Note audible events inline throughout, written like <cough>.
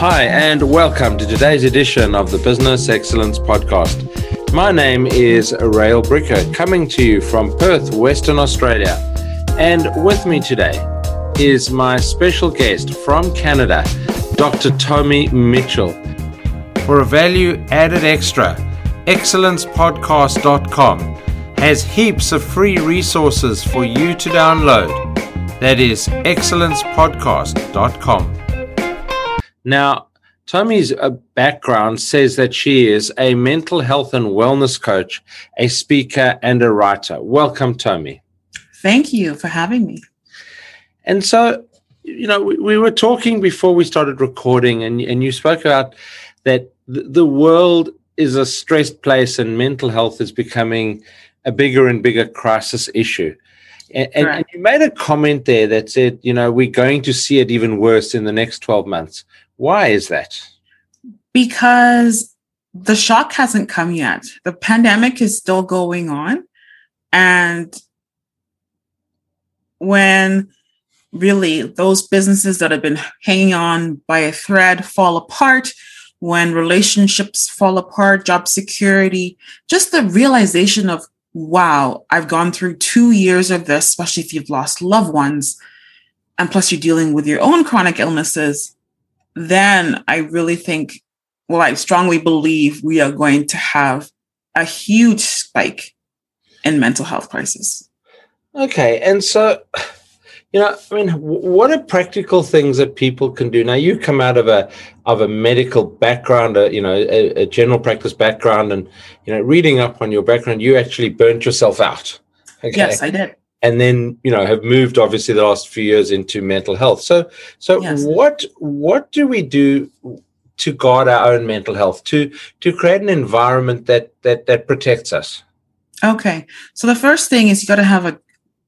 Hi, and welcome to today's edition of the Business Excellence Podcast. My name is Rail Bricker, coming to you from Perth, Western Australia. And with me today is my special guest from Canada, Dr. Tommy Mitchell. For a value added extra, excellencepodcast.com has heaps of free resources for you to download. That is excellencepodcast.com. Now, Tommy's uh, background says that she is a mental health and wellness coach, a speaker, and a writer. Welcome, Tommy. Thank you for having me. And so, you know, we, we were talking before we started recording, and, and you spoke about that the world is a stressed place and mental health is becoming a bigger and bigger crisis issue. And, and, you made a comment there that said, you know, we're going to see it even worse in the next 12 months. Why is that? Because the shock hasn't come yet. The pandemic is still going on. And when really those businesses that have been hanging on by a thread fall apart, when relationships fall apart, job security, just the realization of, wow, I've gone through two years of this, especially if you've lost loved ones, and plus you're dealing with your own chronic illnesses then I really think, well, I strongly believe we are going to have a huge spike in mental health crisis. Okay. And so, you know, I mean, what are practical things that people can do? Now, you come out of a of a medical background, a, you know, a, a general practice background, and you know, reading up on your background, you actually burnt yourself out. Okay? Yes, I did and then you know have moved obviously the last few years into mental health. So so yes. what what do we do to guard our own mental health to to create an environment that that that protects us? Okay. So the first thing is you got to have a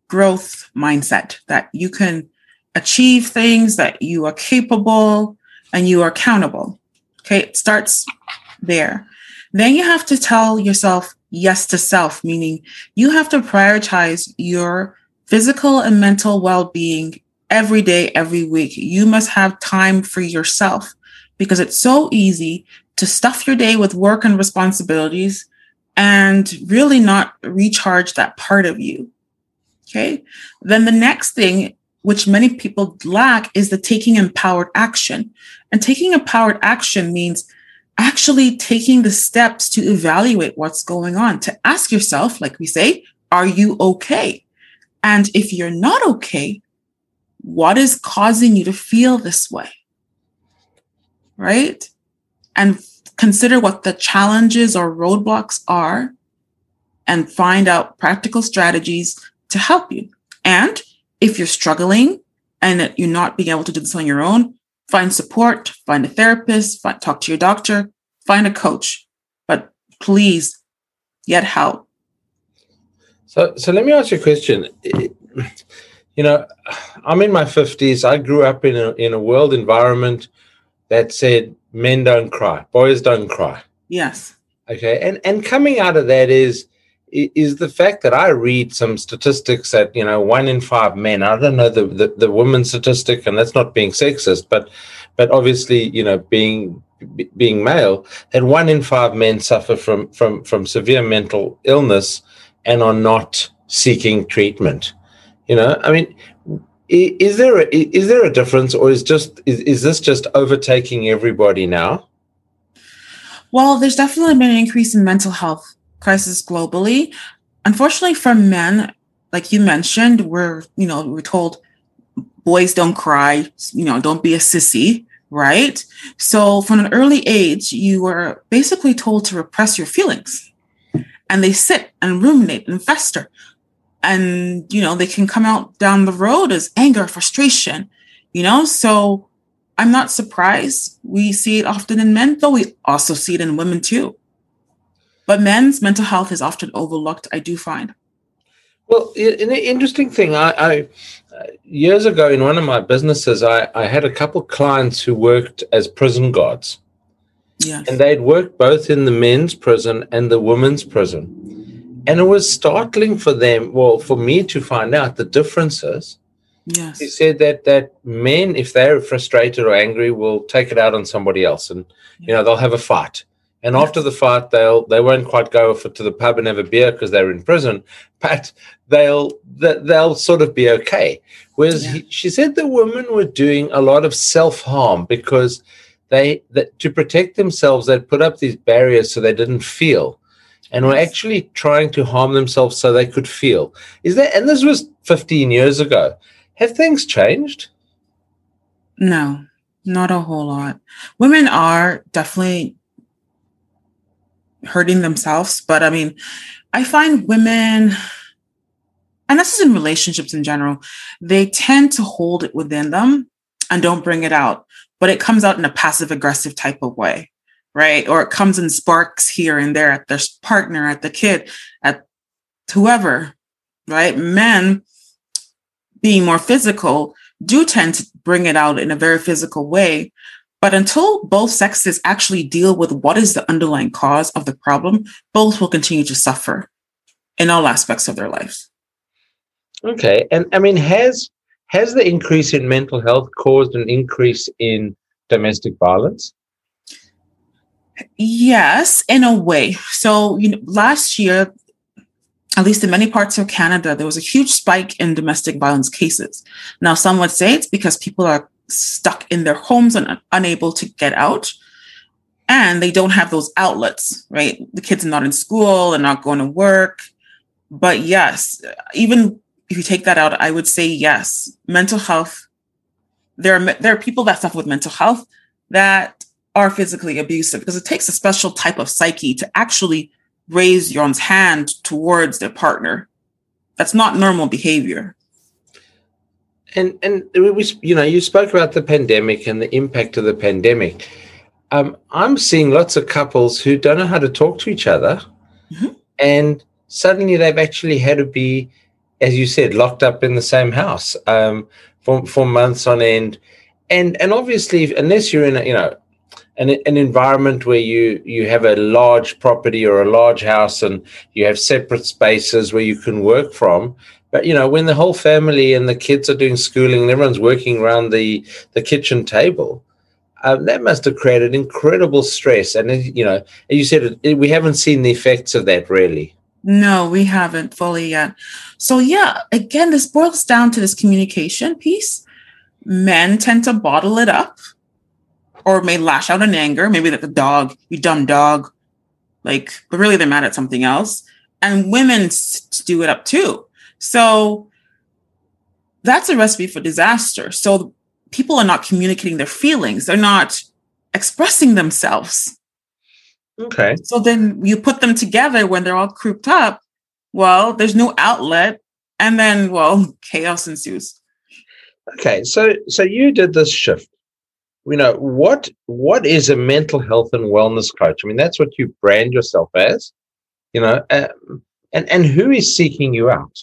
growth mindset that you can achieve things that you are capable and you are accountable. Okay it starts there. Then you have to tell yourself yes to self, meaning you have to prioritize your physical and mental well being every day, every week. You must have time for yourself because it's so easy to stuff your day with work and responsibilities and really not recharge that part of you. Okay. Then the next thing, which many people lack, is the taking empowered action. And taking empowered action means actually taking the steps to evaluate what's going on, to ask yourself, like we say, are you okay? And if you're not okay, what is causing you to feel this way? Right? And consider what the challenges or roadblocks are and find out practical strategies to help you. And if you're struggling and you're not being able to do this on your own, find support, find a therapist, find, talk to your doctor, find a coach, but please get help. So, so let me ask you a question. You know, I'm in my 50s. I grew up in a, in a world environment that said men don't cry, boys don't cry. Yes. Okay. And, and coming out of that is, is the fact that I read some statistics that you know one in five men. I don't know the the, the woman statistic, and that's not being sexist, but but obviously you know being being male, that one in five men suffer from from from severe mental illness and are not seeking treatment. You know, I mean, is there a, is there a difference, or is just is, is this just overtaking everybody now? Well, there's definitely been an increase in mental health crisis globally. Unfortunately, for men, like you mentioned, we're you know we're told boys don't cry, you know, don't be a sissy, right? So from an early age, you were basically told to repress your feelings, and they sit and ruminate and fester, and you know they can come out down the road as anger, frustration, you know. So I'm not surprised. We see it often in men, though we also see it in women too. But men's mental health is often overlooked, I do find. Well, an interesting thing, I, I years ago in one of my businesses, I, I had a couple clients who worked as prison guards. Yes. And they'd worked both in the men's prison and the women's prison. And it was startling for them, well, for me to find out the differences Yes. He said that that men, if they're frustrated or angry, will take it out on somebody else, and you know they'll have a fight. And after the fight, they'll they won't quite go for, to the pub and have a beer because they're in prison, <laughs> but they'll they- they'll sort of be okay. Whereas Yeah. he, she said the women were doing a lot of self harm because they that to protect themselves they'd put up these barriers so they didn't feel, and were actually trying to harm themselves so they could feel. Is that and this was fifteen years ago. Have things changed? No, not a whole lot. Women are definitely hurting themselves, but I mean, I find women, and this is in relationships in general, they tend to hold it within them and don't bring it out, but it comes out in a passive aggressive type of way, right? Or it comes in sparks here and there at their partner, at the kid, at whoever, right? Men being more physical do tend to bring it out in a very physical way. But until both sexes actually deal with what is the underlying cause of the problem, both will continue to suffer in all aspects of their lives. Okay, and I mean, has has the increase in mental health caused an increase in domestic violence? Yes, in a way. So, you know, last year, at least in many parts of Canada, there was a huge spike in domestic violence cases. Now, some would say it's because people are stuck in their homes and unable to get out. And they don't have those outlets, right? The kids are not in school and not going to work. But yes, even if you take that out, I would say yes, mental health. There are there are people that suffer with mental health that are physically abusive because it takes a special type of psyche to actually raise your own hand towards their partner. That's not normal behavior. And and we you know you spoke about the pandemic and the impact of the pandemic. Um, I'm seeing lots of couples who don't know how to talk to each other, Mhm. and suddenly they've actually had to be, as you said, locked up in the same house um, for for months on end. And and obviously, unless you're in a you know an, an environment where you you have a large property or a large house and you have separate spaces where you can work from but you know when the whole family and the kids are doing schooling and everyone's working around the the kitchen table um, that must have created incredible stress and as you know you said it, we haven't seen the effects of that really No, we haven't fully yet. So, yeah, again, this boils down to this communication piece. Men tend to bottle it up or may lash out in anger, maybe like the dog, you dumb dog, like, but really they're mad at something else. And women do it up too. So, that's a recipe for disaster. So, people are not communicating their feelings, they're not expressing themselves. okay So then you put them together when they're all cooped up. Well, there's no outlet. And then, well, <laughs> chaos ensues. okay so so you did this shift you know what what is a mental health and wellness coach i mean that's what you brand yourself as you know um, and and who is seeking you out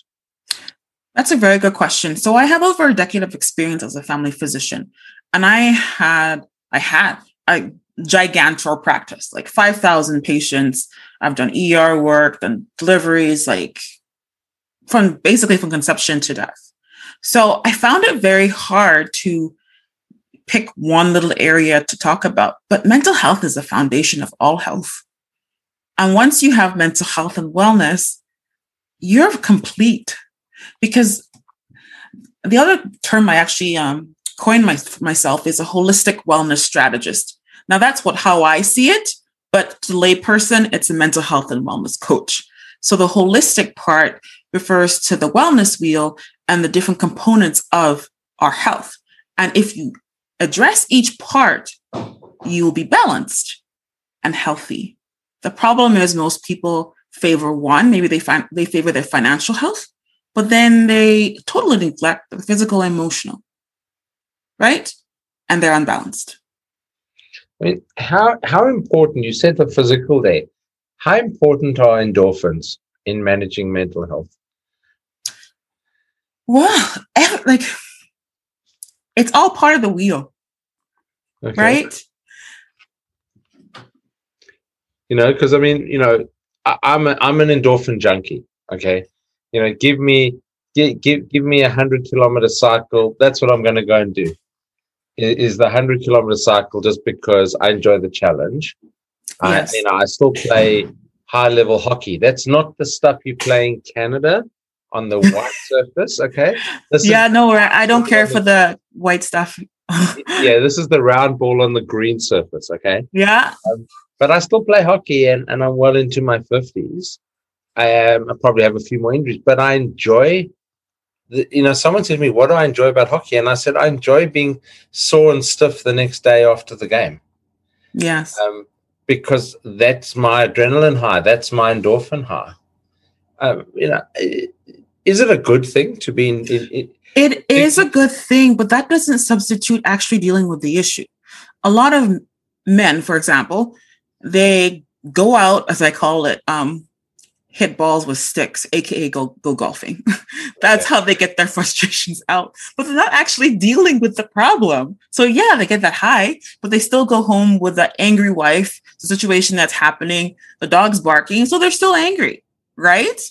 That's a very good question. So I have over a decade of experience as a family physician. And I had, I had a gigantor practice, like 5,000 patients. I've done ER work, done deliveries, like from basically from conception to death. So I found it very hard to pick one little area to talk about. But mental health is the foundation of all health. And once you have mental health and wellness, you're complete. Because the other term I actually um, coined my, myself is a holistic wellness strategist. Now, that's what how I see it. But to layperson, it's a mental health and wellness coach. So the holistic part refers to the wellness wheel and the different components of our health. And if you address each part, you will be balanced and healthy. The problem is most people favor one, maybe they find they favor their financial health, but then they totally neglect the physical and emotional. Right? And they're unbalanced. I mean, how how important? You said the physical there. How important are endorphins in managing mental health? Well, like it's all part of the wheel, Okay. right? You know, because I mean, you know, I, I'm a, I'm an endorphin junkie. Okay, you know, give me give, give, give me a 100 kilometer cycle. That's what I'm going to go and do. Is the 100 kilometer cycle just because I enjoy the challenge. Yes. I, you know, I still play high level hockey. That's not the stuff you play in Canada on the <laughs> white surface. Okay. This yeah, is, no, I don't care for the white stuff. <laughs> yeah, this is the round ball on the green surface. Okay. Yeah. Um, but I still play hockey and, and I'm well into my 50s. I, um, I probably have a few more injuries, but I enjoy the, you know, someone said to me, What do I enjoy about hockey? And I said, I enjoy being sore and stiff the next day after the game. Yes. Um, because that's my adrenaline high, that's my endorphin high. Um, you know, is it a good thing to be in? in, in it is a good thing, but that doesn't substitute actually dealing with the issue. A lot of men, for example, they go out, as I call it, um, hit balls with sticks, aka go go golfing. <laughs> That's how they get their <laughs> frustrations out. But they're not actually dealing with the problem. So yeah, they get that high, but they still go home with the angry wife, the situation that's happening, the dog's barking, so they're still angry, right?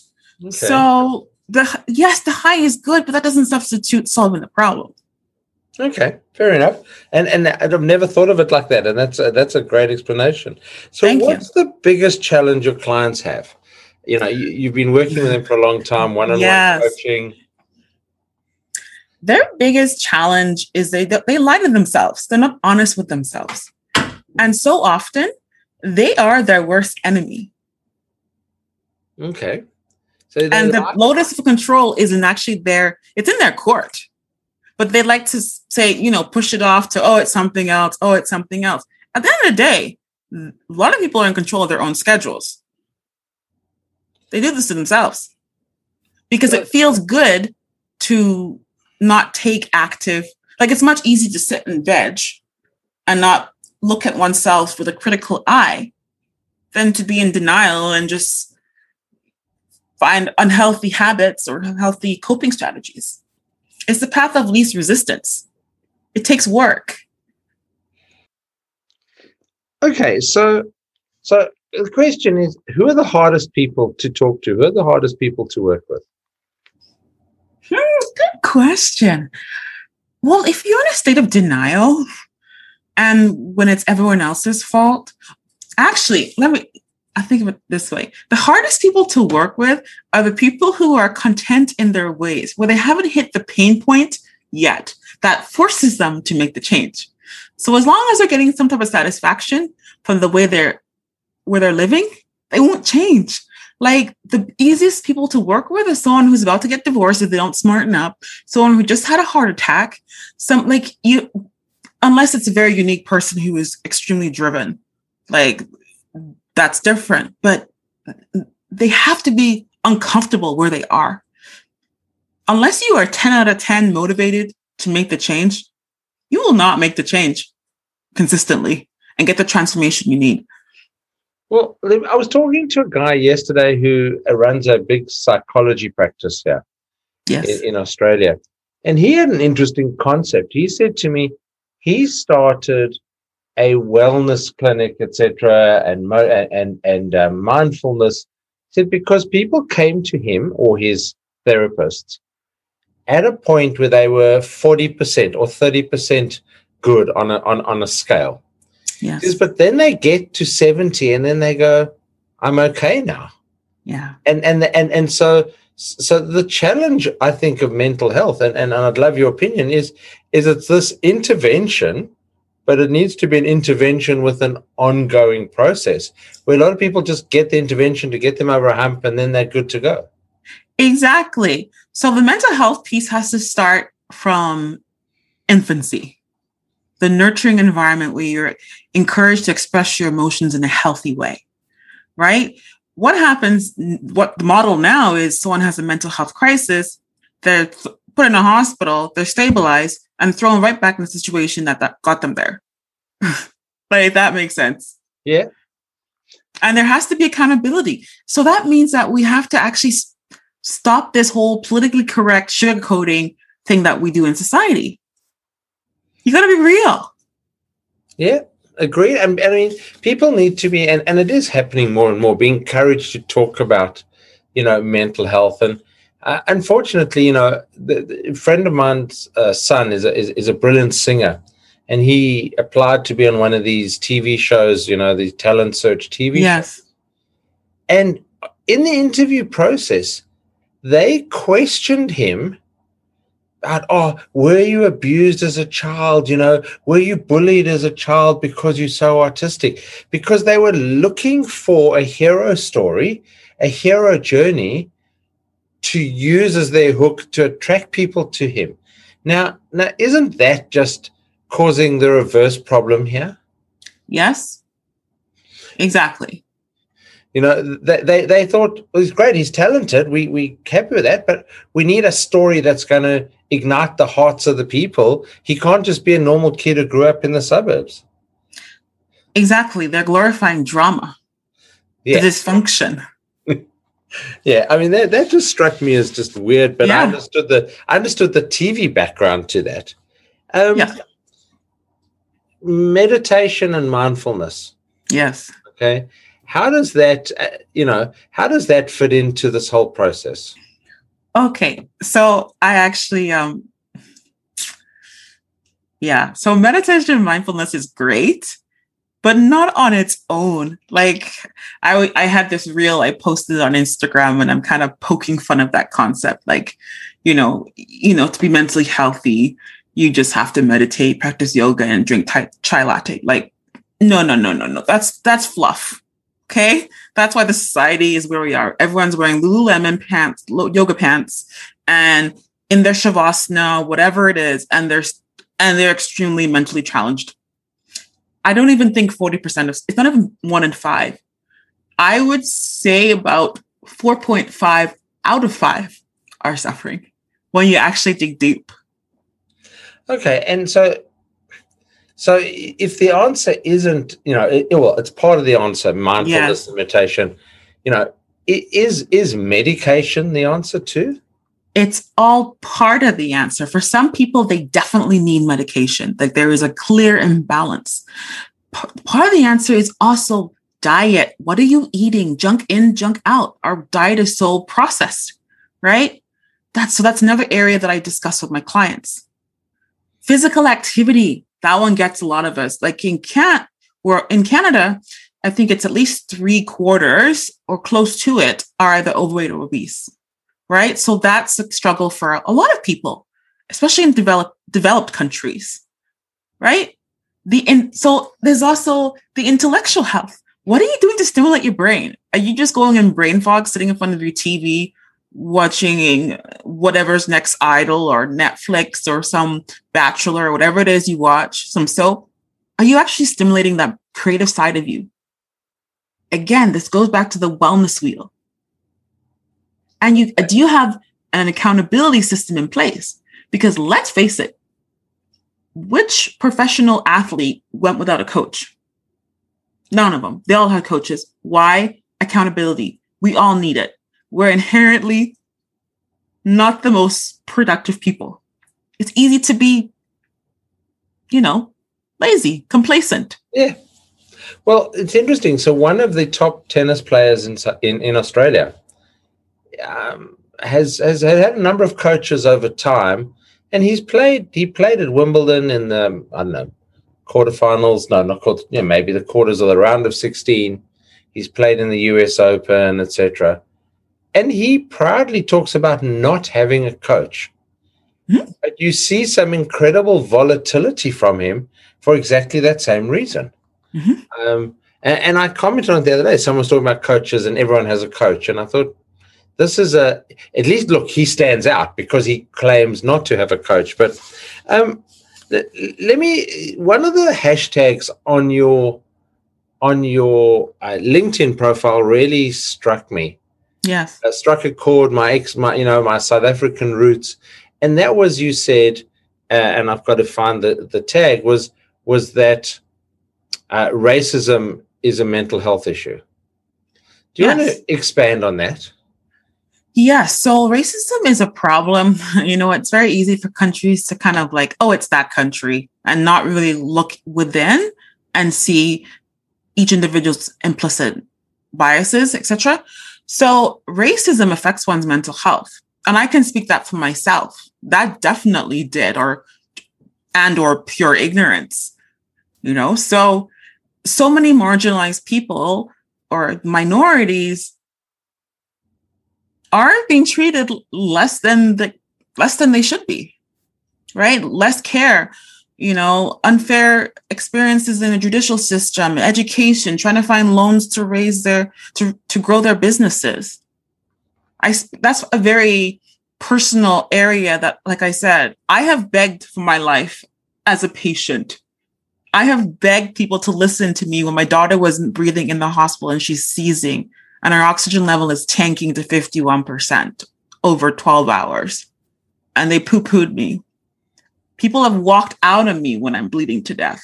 Okay. So the yes, the high is good, but that doesn't substitute solving the problem. Okay, fair enough. And and I've never thought of it like that, and that's a, that's a great explanation. So, Thank what's you. the biggest challenge your clients have? You know, you, have been working with them for a long time, one-on-one yes. coaching. Their biggest challenge is they they lie to themselves. They're not honest with themselves, and so often they are their worst enemy. Okay. So and the locus of control isn't actually there; it's in their court but they like to say, you know, push it off to, oh, it's something else. Oh, it's something else. At the end of the day, a lot of people are in control of their own schedules. They do this to themselves because it feels good to not take active, like it's much easier to sit and veg and not look at oneself with a critical eye than to be in denial and just find unhealthy habits or healthy coping strategies. It's the path of least resistance. It takes work. Okay, so so the question is who are the hardest people to talk to? Who are the hardest people to work with? Hmm, good question. Well, if you're in a state of denial and when it's everyone else's fault, actually, let me I think of it this way the hardest people to work with are the people who are content in their ways, where they haven't hit the pain point yet that forces them to make the change. So as long as they're getting some type of satisfaction from the way they're where they're living, they won't change. Like the easiest people to work with is someone who's about to get divorced if they don't smarten up, someone who just had a heart attack, some like you unless it's a very unique person who is extremely driven. Like that's different. But they have to be uncomfortable where they are. Unless you are 10 out of 10 motivated to make the change, you will not make the change consistently and get the transformation you need. Well, I was talking to a guy yesterday who runs a big psychology practice here yes. in, in Australia. And he had an interesting concept. He said to me, he started a wellness clinic, etc., and and and uh, mindfulness. Said because people came to him or his therapists at a point where they were forty percent or thirty percent good on a on, on a scale. Yes. But then they get to seventy, and then they go, "I'm okay now." Yeah. And and and and so so the challenge I think of mental health, and, and, and I'd love your opinion, is is it's this intervention but it needs to be an intervention with an ongoing process where a lot of people just get the intervention to get them over a hump and then they're good to go. Exactly. So the mental health piece has to start from infancy, the nurturing environment where you're encouraged to express your emotions in a healthy way, right? What happens, what the model now is someone has a mental health crisis, they're put in a hospital, they're stabilized, and thrown right back in the situation that, that got them there. <laughs> like that makes sense. Yeah. And there has to be accountability. So that means that we have to actually stop this whole politically correct sugarcoating thing that we do in society. You got to be real. Yeah, agreed. I mean, people need to be, and, and it is happening more and more, be encouraged to talk about, you know, mental health. And Uh, unfortunately, you know, the, the friend of mine's uh, son is a, is, is a brilliant singer, and he applied to be on one of these TV shows, you know, the talent search TV. Yes. Shows. And in the interview process, they questioned him about, oh, were you abused as a child? You know, were you bullied as a child because you're so artistic? Because they were looking for a hero story, a hero journey to use as their hook to attract people to him. Now, now isn't that just causing the reverse problem here? Yes. Exactly. You know, they, they, they thought well, he's great, he's talented. We we happy with that, but we need a story that's going to ignite the hearts of the people. He can't just be a normal kid who grew up in the suburbs. Exactly, they're glorifying drama, yeah. the dysfunction. <laughs> yeah, I mean that that just struck me as just weird, but yeah. I understood the I understood the TV background to that. Um, yeah. Meditation and mindfulness. Yes. Okay how does that uh, you know how does that fit into this whole process? Okay so i actually um yeah so meditation and mindfulness is great but not on its own. Like i i had this reel i posted on instagram and i'm kind of poking fun of that concept. Like you know you know to be mentally healthy you just have to meditate practice yoga and drink chai latte. Like no no no no no that's that's fluff Okay. That's why the society is where we are. Everyone's wearing Lululemon pants, yoga pants, and in their shavasana, whatever it is, and they're and they're extremely mentally challenged. I don't even think 40% of it's not even one in five. I would say about 4.5 out of five are suffering when you actually dig deep. Okay. And so so if the answer isn't, you know, it, well, it's part of the answer, mindfulness yeah. meditation, you know, is is medication the answer too? It's all part of the answer. For some people, they definitely need medication. Like there is a clear imbalance. Part of the answer is also diet. What are you eating? Junk in, junk out. Our diet is so processed, right? That's so that's another area that I discuss with my clients. Physical activity, that one gets a lot of us. Like in Can or in Canada, I think it's at least three quarters or close to it are either overweight or obese. Right. So that's a struggle for a lot of people, especially in developed developed countries. Right. The in so there's also the intellectual health. What are you doing to stimulate your brain? Are you just going in brain fog, sitting in front of your TV, watching whatever's next idol or Netflix or some bachelor or whatever it is you watch, some soap, are you actually stimulating that creative side of you? Again, this goes back to the wellness wheel. And you do you have an accountability system in place? Because let's face it, which professional athlete went without a coach? None of them. They all had coaches. Why? Accountability. We all need it we're inherently not the most productive people. It's easy to be, you know, lazy, complacent. Yeah. Well, it's interesting. So one of the top tennis players in in, in Australia um, has has had a number of coaches over time, and he's played. He played at Wimbledon in the I don't know quarterfinals. No, not quarter. Yeah, maybe the quarters of the round of sixteen. He's played in the U.S. Open, etc. And he proudly talks about not having a coach. Mm-hmm. But you see some incredible volatility from him for exactly that same reason. Mm-hmm. Um, and, and, I commented on it the other day. Someone was talking about coaches, and everyone has a coach. And I thought, this is a at least look. He stands out because he claims not to have a coach. But um, let me. One of the hashtags on your on your uh, LinkedIn profile really struck me. Yes. Uh, struck a chord, my ex, my, you know, my South African roots. And that was, you said, uh, and I've got to find the, the tag, was, was that uh, racism is a mental health issue. Do you yes. want to expand on that? Yes. So racism is a problem. <laughs> You know, it's very easy for countries to kind of like, oh, it's that country and not really look within and see each individual's implicit biases, etc. So racism affects one's mental health. and I can speak that for myself. That definitely did, or and or pure ignorance. You know, so so many marginalized people or minorities are being treated less than the less than they should be right less care you know unfair experiences in the judicial system education trying to find loans to raise their to to grow their businesses i that's a very personal area that like i said i have begged for my life as a patient i have begged people to listen to me when my daughter wasn't breathing in the hospital and she's seizing and her oxygen level is tanking to 51% over 12 hours. And they poo pooed me. People have walked out of me when I'm bleeding to death.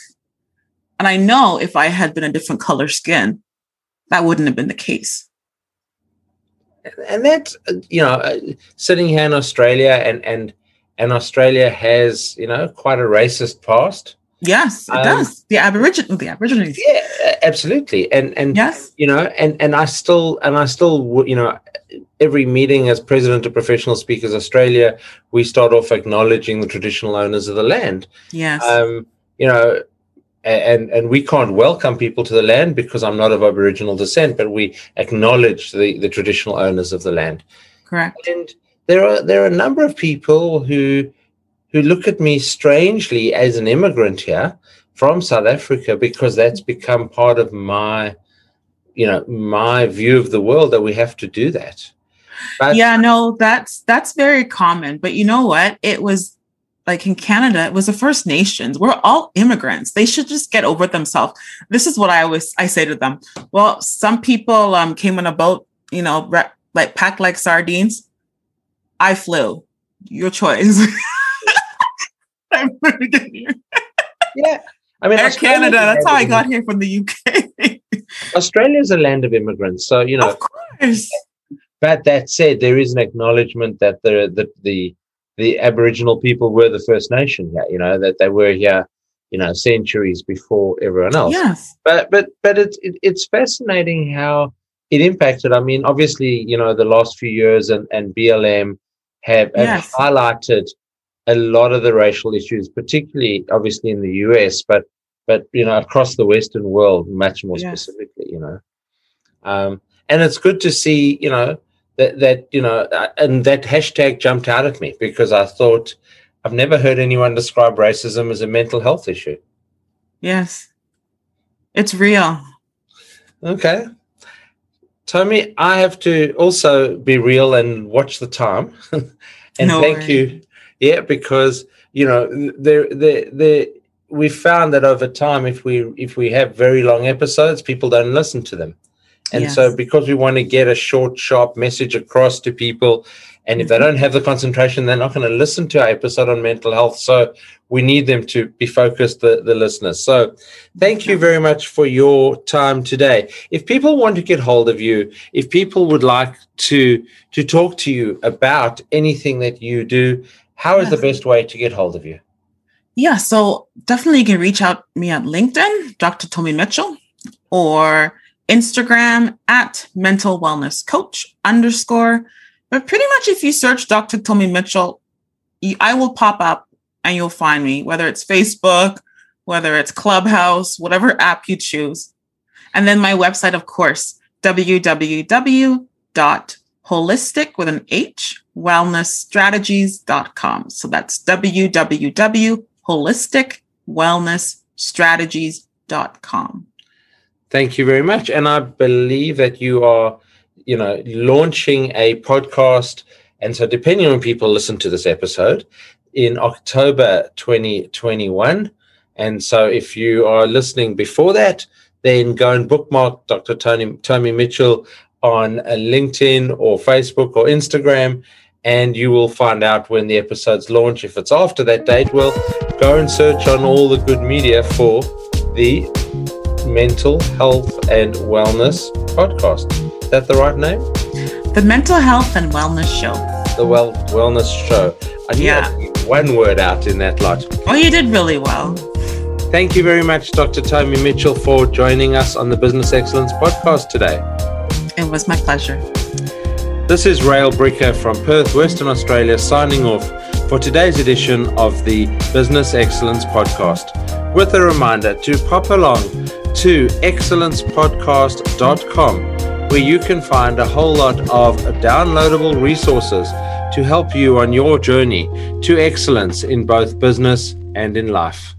And I know if I had been a different color skin, that wouldn't have been the case. And that's, you know, uh, sitting here in Australia and, and, and Australia has, you know, quite a racist past. Yes, it um, does. The Aboriginal, the Aborigines. Yeah, absolutely. And and yes, you know, and and I still and I still you know, every meeting as president of Professional Speakers Australia, we start off acknowledging the traditional owners of the land. Yes. Um, you know, and and we can't welcome people to the land because I'm not of Aboriginal descent, but we acknowledge the the traditional owners of the land. Correct. And there are there are a number of people who who look at me strangely as an immigrant here from South Africa because that's become part of my, you know, my view of the world that we have to do that. But yeah, no, that's that's very common. But you know what? It was like in Canada, it was the First Nations. We're all immigrants. They should just get over themselves. This is what I always I say to them. Well, some people um came on a boat, you know, like packed like sardines. I flew. Your choice. <laughs> yeah. I mean, Air Canada. That's how I got here from the UK. <laughs> Australia is a land of immigrants, so you know. Of course. But that said, there is an acknowledgement that the the the, the Aboriginal people were the First Nation here. You know that they were here, you know, centuries before everyone else. Yes. But but but it's it, it's fascinating how it impacted. I mean, obviously, you know, the last few years and and BLM have, have yes. highlighted a lot of the racial issues, particularly obviously in the US, but but you know across the Western world, much more yes. specifically, you know. Um, and it's good to see, you know, that that you know, uh, and that hashtag jumped out at me because I thought I've never heard anyone describe racism as a mental health issue. Yes, it's real. Okay. Tommy, I have to also be real and watch the time. <laughs> and no thank you yeah, because you know there there there we found that over time if we if we have very long episodes people don't listen to them and yes. so because we want to get a short sharp message across to people and if they mm-hmm. don't have the concentration they're not going to listen to our episode on mental health so we need them to be focused the, the listeners so thank you very much for your time today if people want to get hold of you if people would like to to talk to you about anything that you do how is the best way to get hold of you? Yeah, so definitely you can reach out me at LinkedIn, Dr. Tommy Mitchell, or Instagram at mental wellness coach underscore. But pretty much if you search Dr. Tommy Mitchell, I will pop up and you'll find me, whether it's Facebook, whether it's Clubhouse, whatever app you choose. And then my website, of course, www holistic with an H, wellnessstrategies.com. So that's www.holisticwellnessstrategies.com. Thank you very much. And I believe that you are, you know, launching a podcast. And so depending on people listen to this episode in October 2021. And so if you are listening before that, then go and bookmark Dr. Tony, Tommy Mitchell on uh, LinkedIn or Facebook or Instagram, and you will find out when the episodes launch. If it's after that date, well, go and search on all the good media for the Mental Health and Wellness Podcast. Is that the right name? The Mental Health and Wellness Show. The well Wellness Show. I yeah. one word out in that lot. Oh, you did really well. Thank you very much, Dr. Tommy Mitchell, for joining us on the Business Excellence Podcast today. It was my pleasure. This is Rail Bricker from Perth, Western Australia, signing off for today's edition of the Business Excellence Podcast, with a reminder to pop along to excellencepodcast.com, where you can find a whole lot of downloadable resources to help you on your journey to excellence in both business and in life.